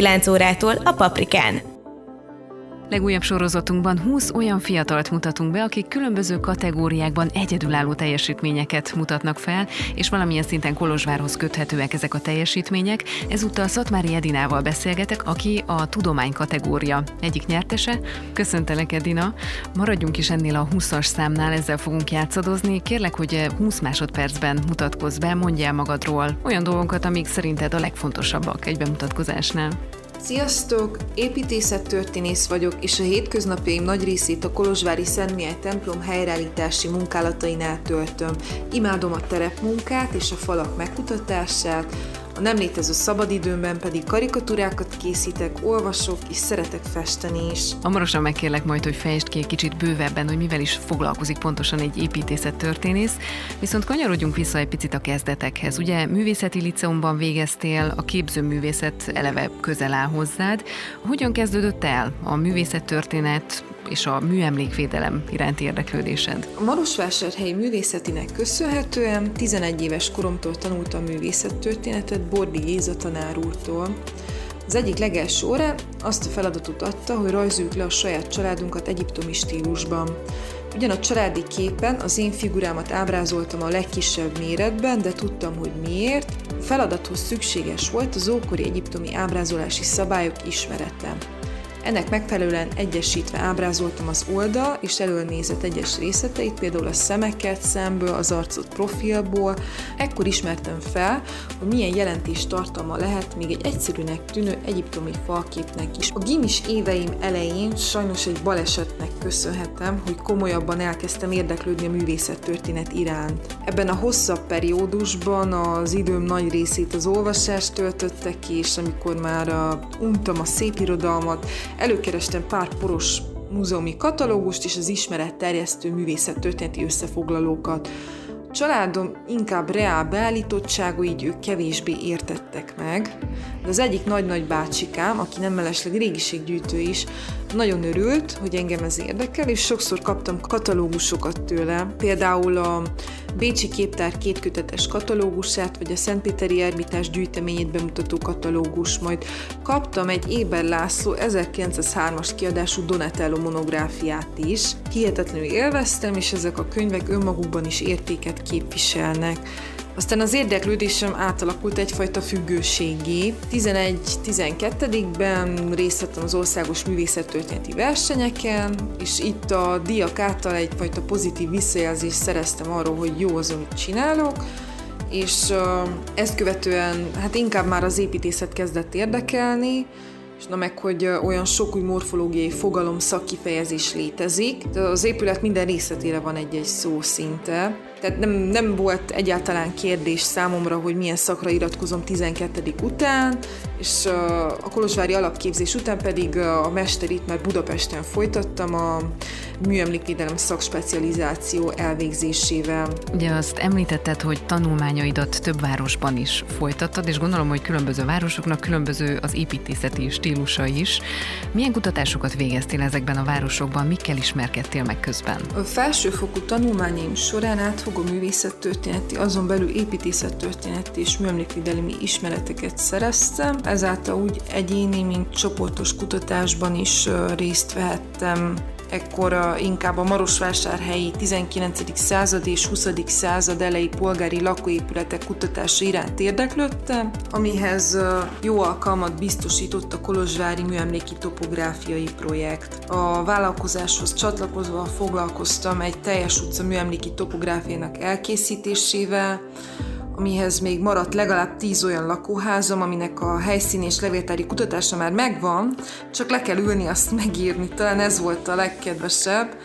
9 órától a Paprikán. Legújabb sorozatunkban 20 olyan fiatalt mutatunk be, akik különböző kategóriákban egyedülálló teljesítményeket mutatnak fel, és valamilyen szinten Kolozsvárhoz köthetőek ezek a teljesítmények. Ezúttal Szatmári Edinával beszélgetek, aki a tudomány kategória egyik nyertese. Köszöntelek, Edina. Maradjunk is ennél a 20-as számnál, ezzel fogunk játszadozni. Kérlek, hogy 20 másodpercben mutatkozz be, mondjál magadról olyan dolgokat, amik szerinted a legfontosabbak egy bemutatkozásnál. Sziasztok! Építészettörténész vagyok, és a hétköznapjaim nagy részét a Kolozsvári Szentmihály templom helyreállítási munkálatainál töltöm. Imádom a terepmunkát és a falak megkutatását, a nem létező szabadidőmben pedig karikatúrákat készítek, olvasok és szeretek festeni is. Hamarosan megkérlek majd, hogy fejtsd ki egy kicsit bővebben, hogy mivel is foglalkozik pontosan egy építészet történész, viszont kanyarodjunk vissza egy picit a kezdetekhez. Ugye művészeti liceumban végeztél, a képzőművészet eleve közel áll hozzád. Hogyan kezdődött el a művészettörténet, és a műemlékvédelem iránti érdeklődésed? A Marosvásárhelyi művészetinek köszönhetően 11 éves koromtól tanultam művészettörténetet Bordi Géza tanár úrtól. Az egyik legelső órán azt a feladatot adta, hogy rajzoljuk le a saját családunkat egyiptomi stílusban. Ugyan a családi képen az én figurámat ábrázoltam a legkisebb méretben, de tudtam, hogy miért. A feladathoz szükséges volt az ókori egyiptomi ábrázolási szabályok ismerete. Ennek megfelelően egyesítve ábrázoltam az oldal és előnézett egyes részleteit, például a szemeket szemből, az arcot profilból. Ekkor ismertem fel, hogy milyen jelentés tartalma lehet még egy egyszerűnek tűnő egyiptomi falképnek is. A gimis éveim elején sajnos egy balesetnek köszönhetem, hogy komolyabban elkezdtem érdeklődni a művészettörténet iránt. Ebben a hosszabb periódusban az időm nagy részét az olvasást töltötte ki, és amikor már uh, untam a szép irodalmat, Előkerestem pár poros múzeumi katalógust és az ismeretterjesztő művészettörténeti összefoglalókat. A családom inkább reál beállítottságú, így ők kevésbé értettek meg, de az egyik nagy-nagy bácsikám, aki nem mellesleg régiséggyűjtő is, nagyon örült, hogy engem ez érdekel, és sokszor kaptam katalógusokat tőle, például a Bécsi Képtár kétkötetes katalógusát, vagy a Szentpéteri Ermitás gyűjteményét bemutató katalógus, majd kaptam egy Éber László 1903-as kiadású Donatello monográfiát is. Hihetetlenül élveztem, és ezek a könyvek önmagukban is értéket képviselnek. Aztán az érdeklődésem átalakult egyfajta függőségé. 11-12-ben részt vettem az országos művészettörténeti versenyeken, és itt a diak által egyfajta pozitív visszajelzést szereztem arról, hogy jó az, amit csinálok, és ezt követően hát inkább már az építészet kezdett érdekelni, és na meg, hogy olyan sok új morfológiai fogalom szakkifejezés létezik. De az épület minden részletére van egy-egy szó szinte. Tehát nem, nem volt egyáltalán kérdés számomra, hogy milyen szakra iratkozom 12. után, és a Kolozsvári alapképzés után pedig a mesterit már Budapesten folytattam a műemlékvédelem szakspecializáció elvégzésével. Ugye azt említetted, hogy tanulmányaidat több városban is folytattad, és gondolom, hogy különböző városoknak különböző az építészeti stílusa is. Milyen kutatásokat végeztél ezekben a városokban, mikkel ismerkedtél meg közben? A felsőfokú tanulmányaim során átfogó művészettörténeti, azon belül építészettörténeti és műemlékvédelmi ismereteket szereztem, ezáltal úgy egyéni, mint csoportos kutatásban is részt vehettem ekkor inkább a Marosvásárhelyi 19. század és 20. század elejé polgári lakóépületek kutatása iránt érdeklődtem, amihez jó alkalmat biztosított a Kolozsvári Műemléki Topográfiai Projekt. A vállalkozáshoz csatlakozva foglalkoztam egy teljes utca műemléki topográfiának elkészítésével, amihez még maradt legalább tíz olyan lakóházam, aminek a helyszíni és levéltári kutatása már megvan, csak le kell ülni azt megírni, talán ez volt a legkedvesebb.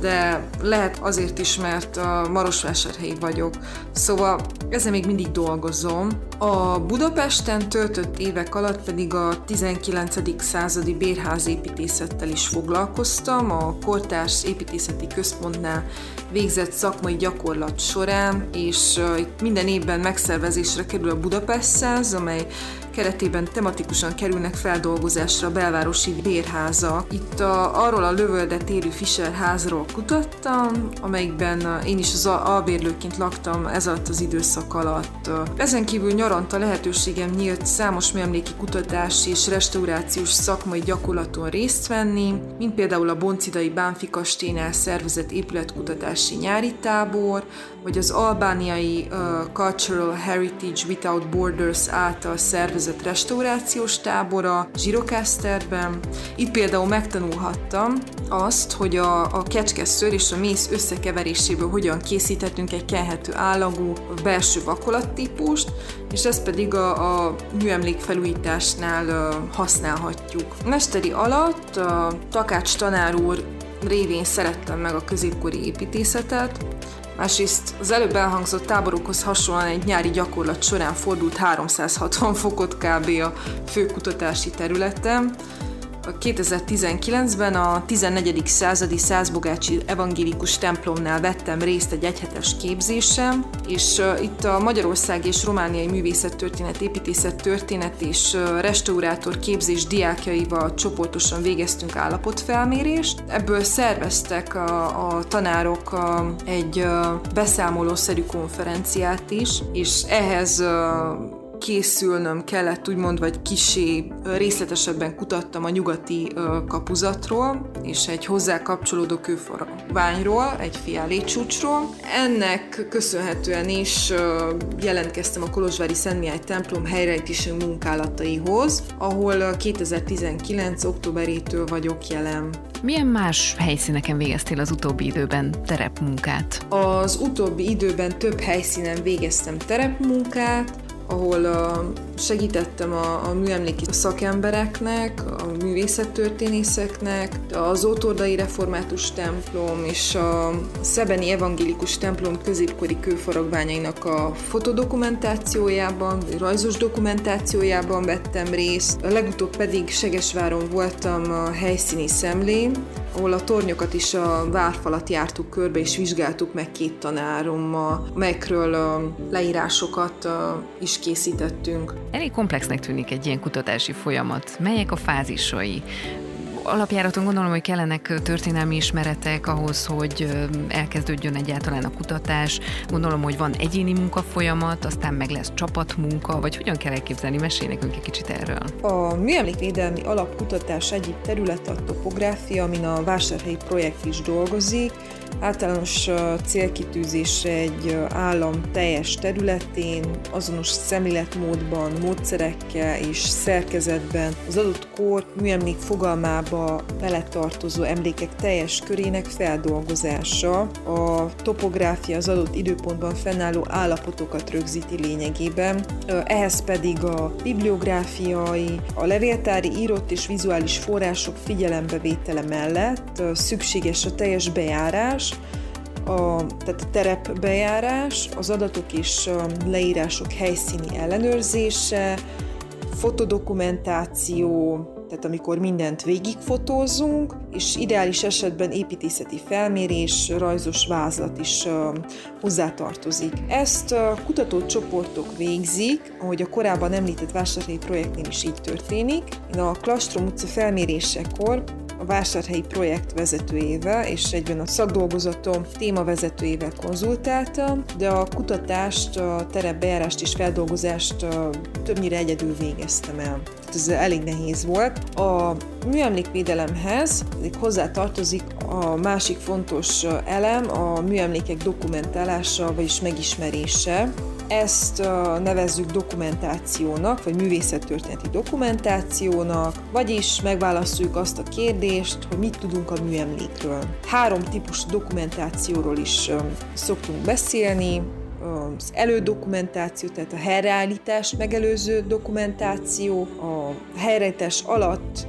de lehet azért is, mert a Marosvásárhelyi vagyok. Szóval ezzel még mindig dolgozom. A Budapesten töltött évek alatt pedig a 19. századi bérházépítészettel is foglalkoztam. A Kortárs Építészeti Központnál végzett szakmai gyakorlat során, és itt minden évben megszervezésre kerül a Budapest száz, amely keretében tematikusan kerülnek feldolgozásra a belvárosi bérházak. Itt a, arról a lövöldet érő Fischer házról kutattam, amelyikben én is az albérlőként laktam ez alatt az időszak alatt. Ezen kívül nyaranta lehetőségem nyílt számos műemléki kutatási és restaurációs szakmai gyakorlaton részt venni, mint például a Boncidai Bánfi Kastélynál szervezett épületkutatási nyári tábor, vagy az albániai uh, Cultural Heritage Without Borders által szervezett restaurációs tábora Zsirokászterben. Itt például megtanulhattam azt, hogy a, a kecskeszőr és a mész összekeveréséből hogyan készíthetünk egy kenhető állagú belső vakolattípust, és ezt pedig a, a műemlékfelújításnál uh, használhatjuk. Mesteri alatt a Takács tanár úr révén szerettem meg a középkori építészetet, Másrészt az előbb elhangzott táborokhoz hasonlóan egy nyári gyakorlat során fordult 360 fokot kb. a főkutatási területem, 2019-ben a 14. századi Százbogácsi evangélikus templomnál vettem részt egy egyhetes képzésem, és itt a Magyarország és Romániai Művészettörténet, Építészet történet és restaurátor képzés diákjaival csoportosan végeztünk állapotfelmérést. Ebből szerveztek a, a tanárok uh, egy beszámolószerű konferenciát is, és ehhez készülnöm kellett, úgymond, vagy kisé részletesebben kutattam a nyugati kapuzatról, és egy hozzá kapcsolódó kőfarványról, egy fiálé csúcsról. Ennek köszönhetően is jelentkeztem a Kolozsvári Szentmihály templom helyreállítási munkálataihoz, ahol 2019. októberétől vagyok jelen. Milyen más helyszíneken végeztél az utóbbi időben terepmunkát? Az utóbbi időben több helyszínen végeztem terepmunkát, ahol segítettem a, a műemléki szakembereknek, a művészettörténészeknek, az Ótordai Református templom és a Szebeni Evangélikus templom középkori kőfaragványainak a fotodokumentációjában, rajzos dokumentációjában vettem részt. A legutóbb pedig Segesváron voltam a helyszíni szemlén, ahol a tornyokat is a várfalat jártuk körbe, és vizsgáltuk meg két tanárommal, melyekről leírásokat is készítettünk. Elég komplexnek tűnik egy ilyen kutatási folyamat. Melyek a fázisai? Alapjáraton gondolom, hogy kellenek történelmi ismeretek ahhoz, hogy elkezdődjön egyáltalán a kutatás. Gondolom, hogy van egyéni munkafolyamat, aztán meg lesz csapatmunka, vagy hogyan kell elképzelni? Mesélj nekünk egy kicsit erről. A műemlékvédelmi alapkutatás egyik terület a topográfia, amin a vásárhelyi projekt is dolgozik. Általános célkitűzés egy állam teljes területén, azonos szemléletmódban, módszerekkel és szerkezetben. Az adott kor műemlék fogalmában Európába beletartozó emlékek teljes körének feldolgozása, a topográfia az adott időpontban fennálló állapotokat rögzíti lényegében, ehhez pedig a bibliográfiai, a levéltári írott és vizuális források figyelembevétele mellett szükséges a teljes bejárás, a, tehát a terepbejárás, az adatok és leírások helyszíni ellenőrzése, fotodokumentáció, tehát amikor mindent végigfotózunk, és ideális esetben építészeti felmérés, rajzos vázlat is hozzátartozik. Ezt kutatócsoportok végzik, ahogy a korábban említett vásárhelyi projektnél is így történik. Én a Klastrom utca felmérésekor a vásárhelyi projekt vezetőjével és egyben a szakdolgozatom témavezetőjével konzultáltam, de a kutatást, a terepbejárást és feldolgozást többnyire egyedül végeztem el. Ez elég nehéz volt. A műemlékvédelemhez hozzá tartozik a másik fontos elem, a műemlékek dokumentálása, vagyis megismerése. Ezt nevezzük dokumentációnak, vagy művészettörténeti dokumentációnak, vagyis megválaszoljuk azt a kérdést, hogy mit tudunk a műemlékről. Három típusú dokumentációról is szoktunk beszélni, az elődokumentáció, tehát a helyreállítás megelőző dokumentáció, a helyreállítás alatt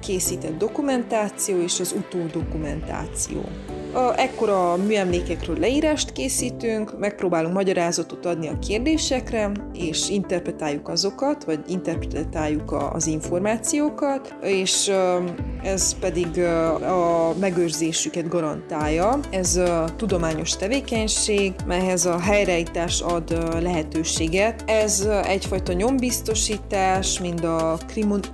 készített dokumentáció és az utódokumentáció. A műemlékekről leírást készítünk, megpróbálunk magyarázatot adni a kérdésekre, és interpretáljuk azokat, vagy interpretáljuk az információkat, és ez pedig a megőrzésüket garantálja. Ez a tudományos tevékenység, melyhez a helyreállítás ad lehetőséget. Ez egyfajta nyombiztosítás, mind a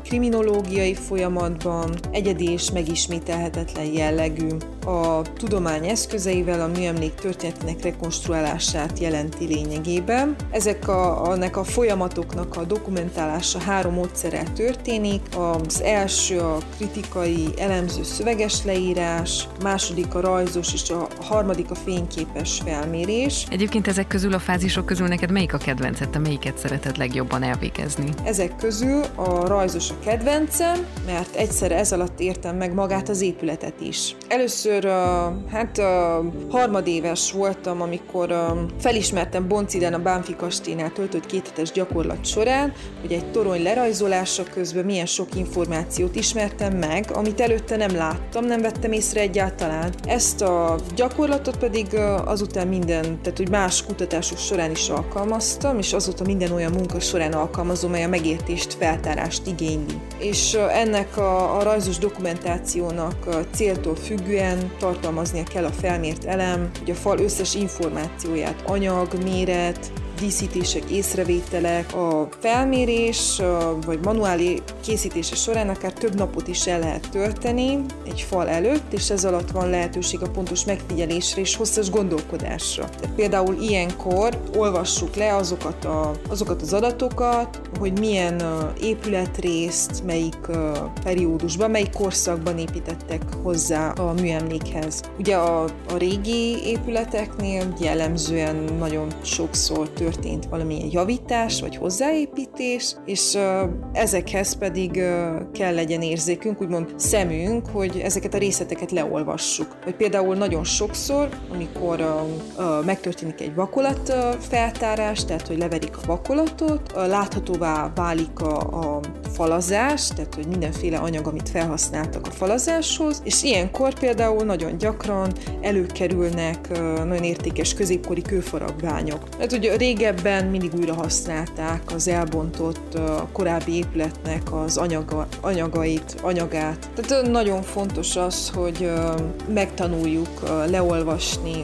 kriminológiai folyamatban, egyedi és megismételhetetlen jellegű. A tudomány eszközeivel a műemlék történetének rekonstruálását jelenti lényegében. Ezek a, ennek a folyamatoknak a dokumentálása három módszerrel történik. Az első a kritikai elemző szöveges leírás, második a rajzos és a harmadik a fényképes felmérés. Egyébként ezek közül a fázisok közül neked melyik a kedvenced, te melyiket szereted legjobban elvégezni? Ezek közül a rajzos a kedvencem, mert egyszer ez alatt értem meg magát az épületet is. Először, hát harmadéves voltam, amikor felismertem Bonciden a Bánfi kastélynál töltött kéthetes gyakorlat során, hogy egy torony lerajzolása közben milyen sok információt ismertem meg, amit előtte nem láttam, nem vettem észre egyáltalán. Ezt a gyakorlatot pedig azután minden, tehát hogy más kutatások során is alkalmaztam, és azóta minden olyan munka során alkalmazom, mely a megértést, feltárást igényli. És ennek a, a rajzos dokumentációnak céltól függően tartalmaznia kell a felmért elem, hogy a fal összes információját, anyag, méret, díszítések, észrevételek, a felmérés vagy manuáli készítése során akár több napot is el lehet tölteni egy fal előtt, és ez alatt van lehetőség a pontos megfigyelésre és hosszas gondolkodásra. Tehát például ilyenkor olvassuk le azokat, a, azokat az adatokat, hogy milyen épületrészt, melyik periódusban, melyik korszakban építettek hozzá a műemlékhez. Ugye a, a régi épületeknél jellemzően nagyon sokszor történt valamilyen javítás vagy hozzáépítés, és ezekhez pedig kell legyen érzékünk, úgymond szemünk, hogy ezeket a részleteket leolvassuk. Vagy például nagyon sokszor, amikor megtörténik egy vakolat feltárás, tehát hogy leverik a vakolatot, láthatóvá válik a, a falazás, tehát hogy mindenféle anyag, amit felhasználtak a falazáshoz, és ilyenkor például nagyon gyakran előkerülnek nagyon értékes középkori kőfaragványok. Tehát, hogy régebben mindig újra használták az elbontott korábbi épületnek az anyaga, anyagait, anyagát. Tehát nagyon fontos az, hogy megtanuljuk leolvasni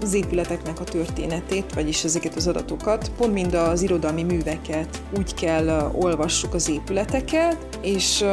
az épületeknek a történetét, vagyis ezeket az adatokat, pont mind az irodalmi műveket úgy kell olvassuk az épületeket, és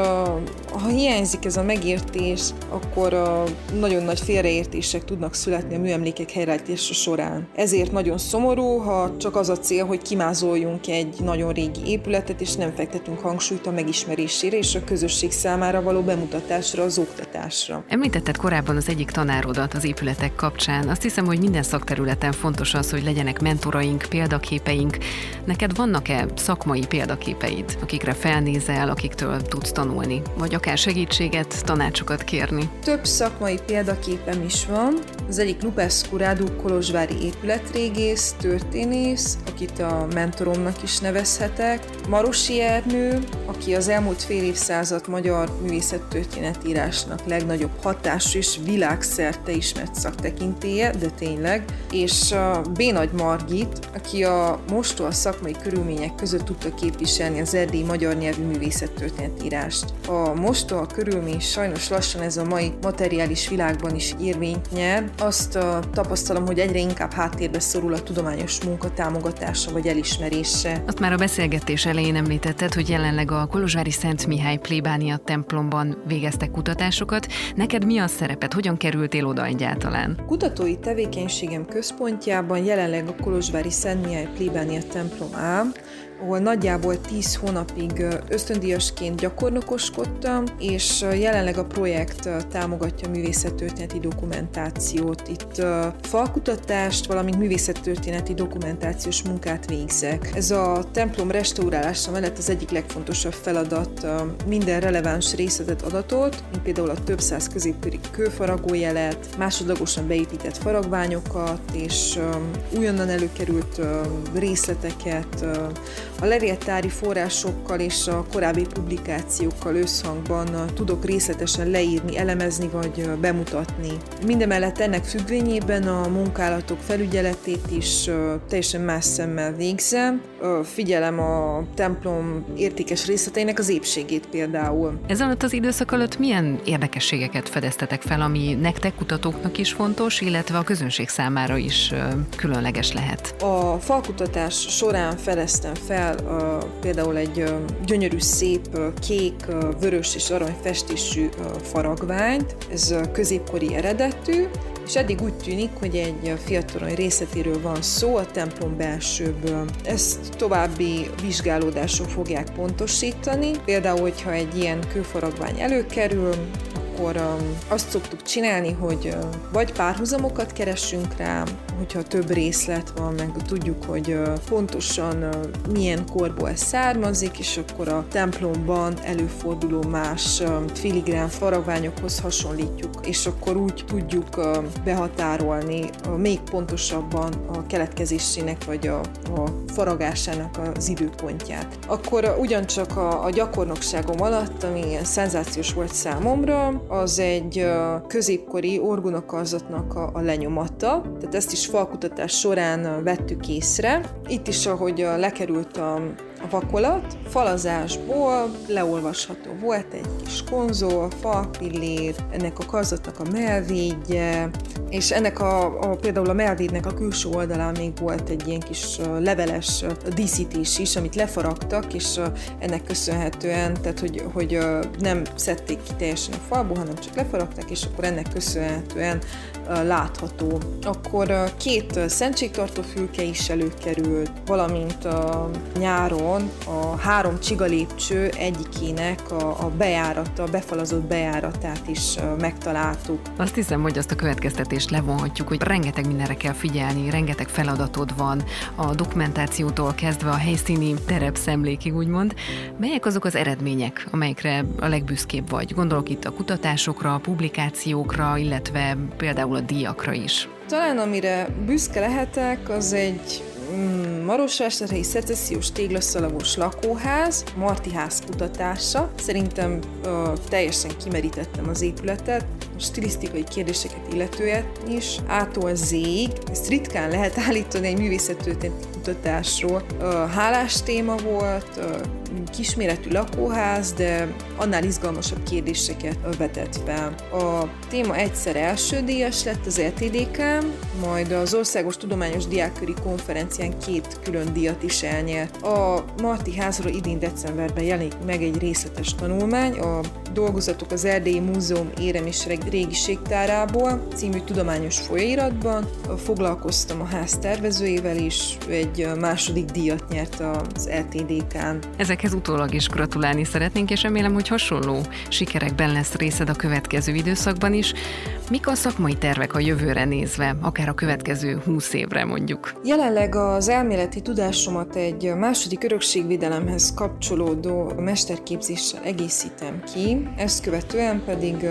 ha hiányzik ez a megértés, akkor nagyon nagy félreértések tudnak születni a műemlékek helyreállítása során. Ezért nagyon szomorú, ha csak az a cél, hogy kimázoljunk egy nagyon régi épületet, és nem fektetünk hangsúlyt a megismerésére és a közösség számára való bemutatásra, az oktatásra. Említetted korábban az egyik tanárodat az épületek kapcsán. Azt hiszem, hogy minden szakterületen fontos az, hogy legyenek mentoraink, példaképeink. Neked vannak-e szakmai példaképeid, akikre felnézel, akiktől tudsz tanulni, vagy akár segítséget, tanácsokat kérni? Több szakmai példaképem is van. Az egyik Lupescu Rádu Kolozsvári épületrégész, történész, akit a mentoromnak is nevezhetek. Marosi Ernő, aki az elmúlt fél évszázad magyar művészettörténetírásnak legnagyobb hatású és világszerte ismert szaktekintéje, de tényleg, és a Bénagy Margit, aki a a szakmai körülmények között tudta képviselni az erdélyi magyar nyelvű művészettörténetírást. A a körülmény sajnos lassan ez a mai materiális világban is érvényt nyer. Azt tapasztalom, hogy egyre inkább háttérbe szorul a tudományos munka támogatása vagy elismerése. Azt már a beszélgetés elején említetted, hogy jelenleg a Kolozsvári Szent Mihály plébánia templomban végeztek kutatásokat. Neked mi a szerepet? Hogyan kerültél oda egyáltalán? Kutatói tevékenységem központjában jelenleg a Kolozsvári Szent Mihály plébánia templom áll, ahol nagyjából 10 hónapig ösztöndíjasként gyakornokoskodtam, és jelenleg a projekt támogatja a művészettörténeti dokumentációt. Itt falkutatást, valamint művészettörténeti dokumentációs munkát végzek. Ez a templom restaurálása mellett az egyik legfontosabb feladat minden releváns részletet adatot, mint például a több száz középkori kőfaragójelet, másodlagosan beépített faragványokat és újonnan előkerült részleteket, a levéltári forrásokkal és a korábbi publikációkkal összhangban tudok részletesen leírni, elemezni vagy bemutatni. Mindemellett ennek függvényében a munkálatok felügyeletét is teljesen más szemmel végzem. Figyelem a templom értékes részleteinek az épségét például. Ez alatt az időszak alatt milyen érdekességeket fedeztetek fel, ami nektek kutatóknak is fontos, illetve a közönség számára is különleges lehet? A falkutatás során fedeztem fel például egy gyönyörű, szép, kék, vörös és arany festésű faragványt. Ez középkori eredetű, és eddig úgy tűnik, hogy egy fiatalon részletéről van szó a templom belsőből. Ezt további vizsgálódások fogják pontosítani. Például, hogyha egy ilyen kőfaragvány előkerül, akkor um, azt szoktuk csinálni, hogy uh, vagy párhuzamokat keressünk rá, hogyha több részlet van, meg tudjuk, hogy pontosan milyen korból származik, és akkor a templomban előforduló más filigrán faragványokhoz hasonlítjuk, és akkor úgy tudjuk behatárolni még pontosabban a keletkezésének vagy a, a faragásának az időpontját. Akkor ugyancsak a, a gyakornokságom alatt, ami ilyen szenzációs volt számomra, az egy középkori orgonakarzatnak a, a lenyomata, tehát ezt is falkutatás során vettük észre. Itt is, ahogy lekerült a, a vakolat, falazásból leolvasható volt egy kis konzol, falpillér, ennek a karzatnak a melvédje, és ennek a, a, például a melvédnek a külső oldalán még volt egy ilyen kis leveles díszítés is, amit lefaragtak, és ennek köszönhetően, tehát hogy, hogy nem szedték ki teljesen a falból, hanem csak lefaragták, és akkor ennek köszönhetően látható. Akkor két szentségtartó fülke is előkerült, valamint a nyáron a három csiga lépcső egyikének a, bejárata, a befalazott bejáratát is megtaláltuk. Azt hiszem, hogy azt a következtetést levonhatjuk, hogy rengeteg mindenre kell figyelni, rengeteg feladatod van, a dokumentációtól kezdve a helyszíni terepszemlékig, úgymond. Melyek azok az eredmények, amelyekre a legbüszkébb vagy? Gondolok itt a kutatásokra, a publikációkra, illetve például a díjakra is. Talán amire büszke lehetek, az egy mm, Marosvásárhelyi szecessziós téglaszalagos lakóház, Marti ház kutatása. Szerintem ö, teljesen kimerítettem az épületet, a stilisztikai kérdéseket illetően is, ától zég. Ezt ritkán lehet állítani egy művészettörténeti kutatásról. Hálás téma volt, kisméretű lakóház, de annál izgalmasabb kérdéseket vetett fel. A téma egyszer első díjas lett az LTDK, majd az Országos Tudományos Diákköri Konferencián két külön díjat is elnyert. A Marti házról idén decemberben jelenik meg egy részletes tanulmány, a Dolgozatok az Erdélyi Múzeum Érem és Régiségtárából című tudományos folyóiratban. Foglalkoztam a ház tervezőjével is, egy második díjat nyert az LTDK-n. Ezekhez utólag is gratulálni szeretnénk, és remélem, hogy hasonló sikerekben lesz részed a következő időszakban is. Mik a szakmai tervek a jövőre nézve, akár a következő húsz évre mondjuk? Jelenleg az elméleti tudásomat egy második örökségvédelemhez kapcsolódó mesterképzéssel egészítem ki, ezt követően pedig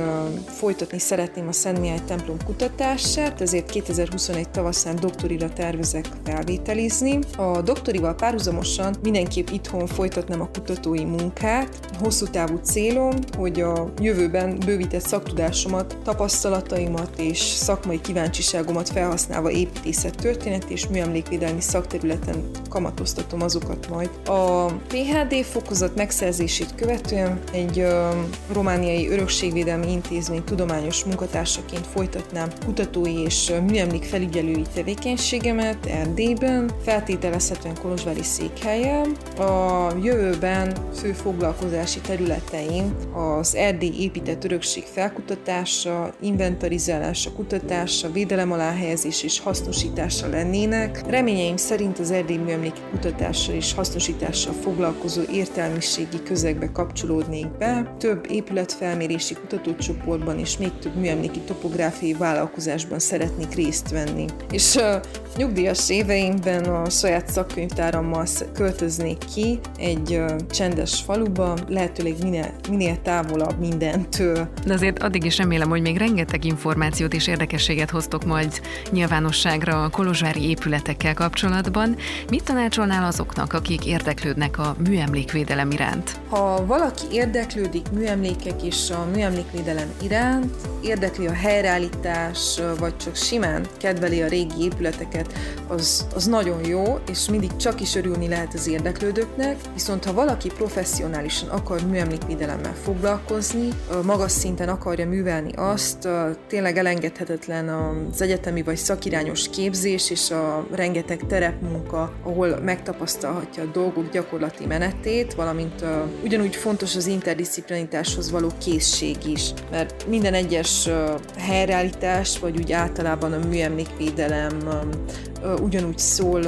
folytatni szeretném a Szent Mihály templom kutatását, ezért 2021 tavaszán doktorira tervezek felvételizni. A doktorival párhuzamosan mindenképp itthon folytatnám a kutatói munkát. Hosszú távú célom, hogy a jövőben bővített szaktudásomat, tapasztalataimat és szakmai kíváncsiságomat felhasználva építészet történet és műemlékvédelmi szakterületen kamatoztatom azokat majd. A PHD fokozat megszerzését követően egy romániai örökségvédelmi intézmény tudományos munkatársaként folytatnám kutatói és műemlék felügyelői tevékenységemet Erdélyben, feltételezhetően Kolozsvári székhelyen. A jövőben fő foglalkozási területeim az Erdély épített örökség felkutatása, inventarizálása, kutatása, védelem alá helyezés és hasznosítása lennének. Reményeim szerint az Erdély műemléki kutatással és hasznosítással foglalkozó értelmiségi közegbe kapcsolódnék be. Több épületfelmérési kutatócsoportban és még több műemléki topográfiai vállalkozásban szeretnék részt venni. És uh, nyugdíjas éveimben a a saját szakkönyvtárammal költöznék ki egy csendes faluba, lehetőleg minél, minél távolabb mindentől. De azért addig is remélem, hogy még rengeteg információt és érdekességet hoztok majd nyilvánosságra a kolozsvári épületekkel kapcsolatban. Mit tanácsolnál azoknak, akik érdeklődnek a műemlékvédelem iránt? Ha valaki érdeklődik műemlékek és a műemlékvédelem iránt, érdekli a helyreállítás, vagy csak simán kedveli a régi épületeket, az, az nagyon jó, és mindig csak is örülni lehet az érdeklődőknek, viszont ha valaki professzionálisan akar műemlékvédelemmel foglalkozni, magas szinten akarja művelni azt, tényleg elengedhetetlen az egyetemi vagy szakirányos képzés és a rengeteg terepmunka, ahol megtapasztalhatja a dolgok gyakorlati menetét, valamint ugyanúgy fontos az interdisciplinitáshoz való készség is, mert minden egyes helyreállítás, vagy úgy általában a műemlékvédelem ugyanúgy szól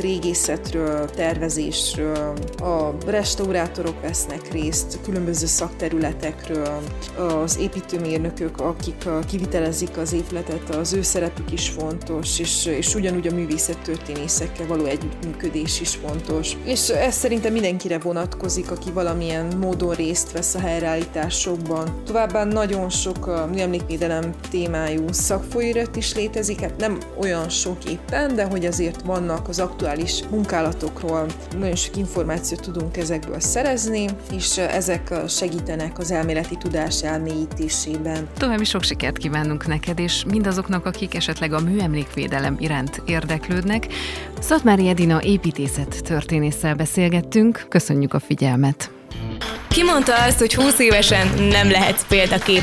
régészetről, tervezésről, a restaurátorok vesznek részt, különböző szakterületekről, az építőmérnökök, akik kivitelezik az épületet, az ő szerepük is fontos, és, és ugyanúgy a művészettörténészekkel való együttműködés is fontos. És ez szerintem mindenkire vonatkozik, aki valamilyen módon részt vesz a helyreállításokban. Továbbá nagyon sok műemlékvédelem témájú szakfolyóirat is létezik, hát nem olyan sok éppen, de hogy azért vannak az aktuális munkálatokról, nagyon sok információt tudunk ezekből szerezni, és ezek segítenek az elméleti tudás elmélyítésében. További sok sikert kívánunk neked, és mindazoknak, akik esetleg a műemlékvédelem iránt érdeklődnek. Szatmári Edina építészet történésszel beszélgettünk, köszönjük a figyelmet! Ki mondta azt, hogy 20 évesen nem lehetsz példakép?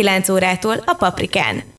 9 órától a Paprikán.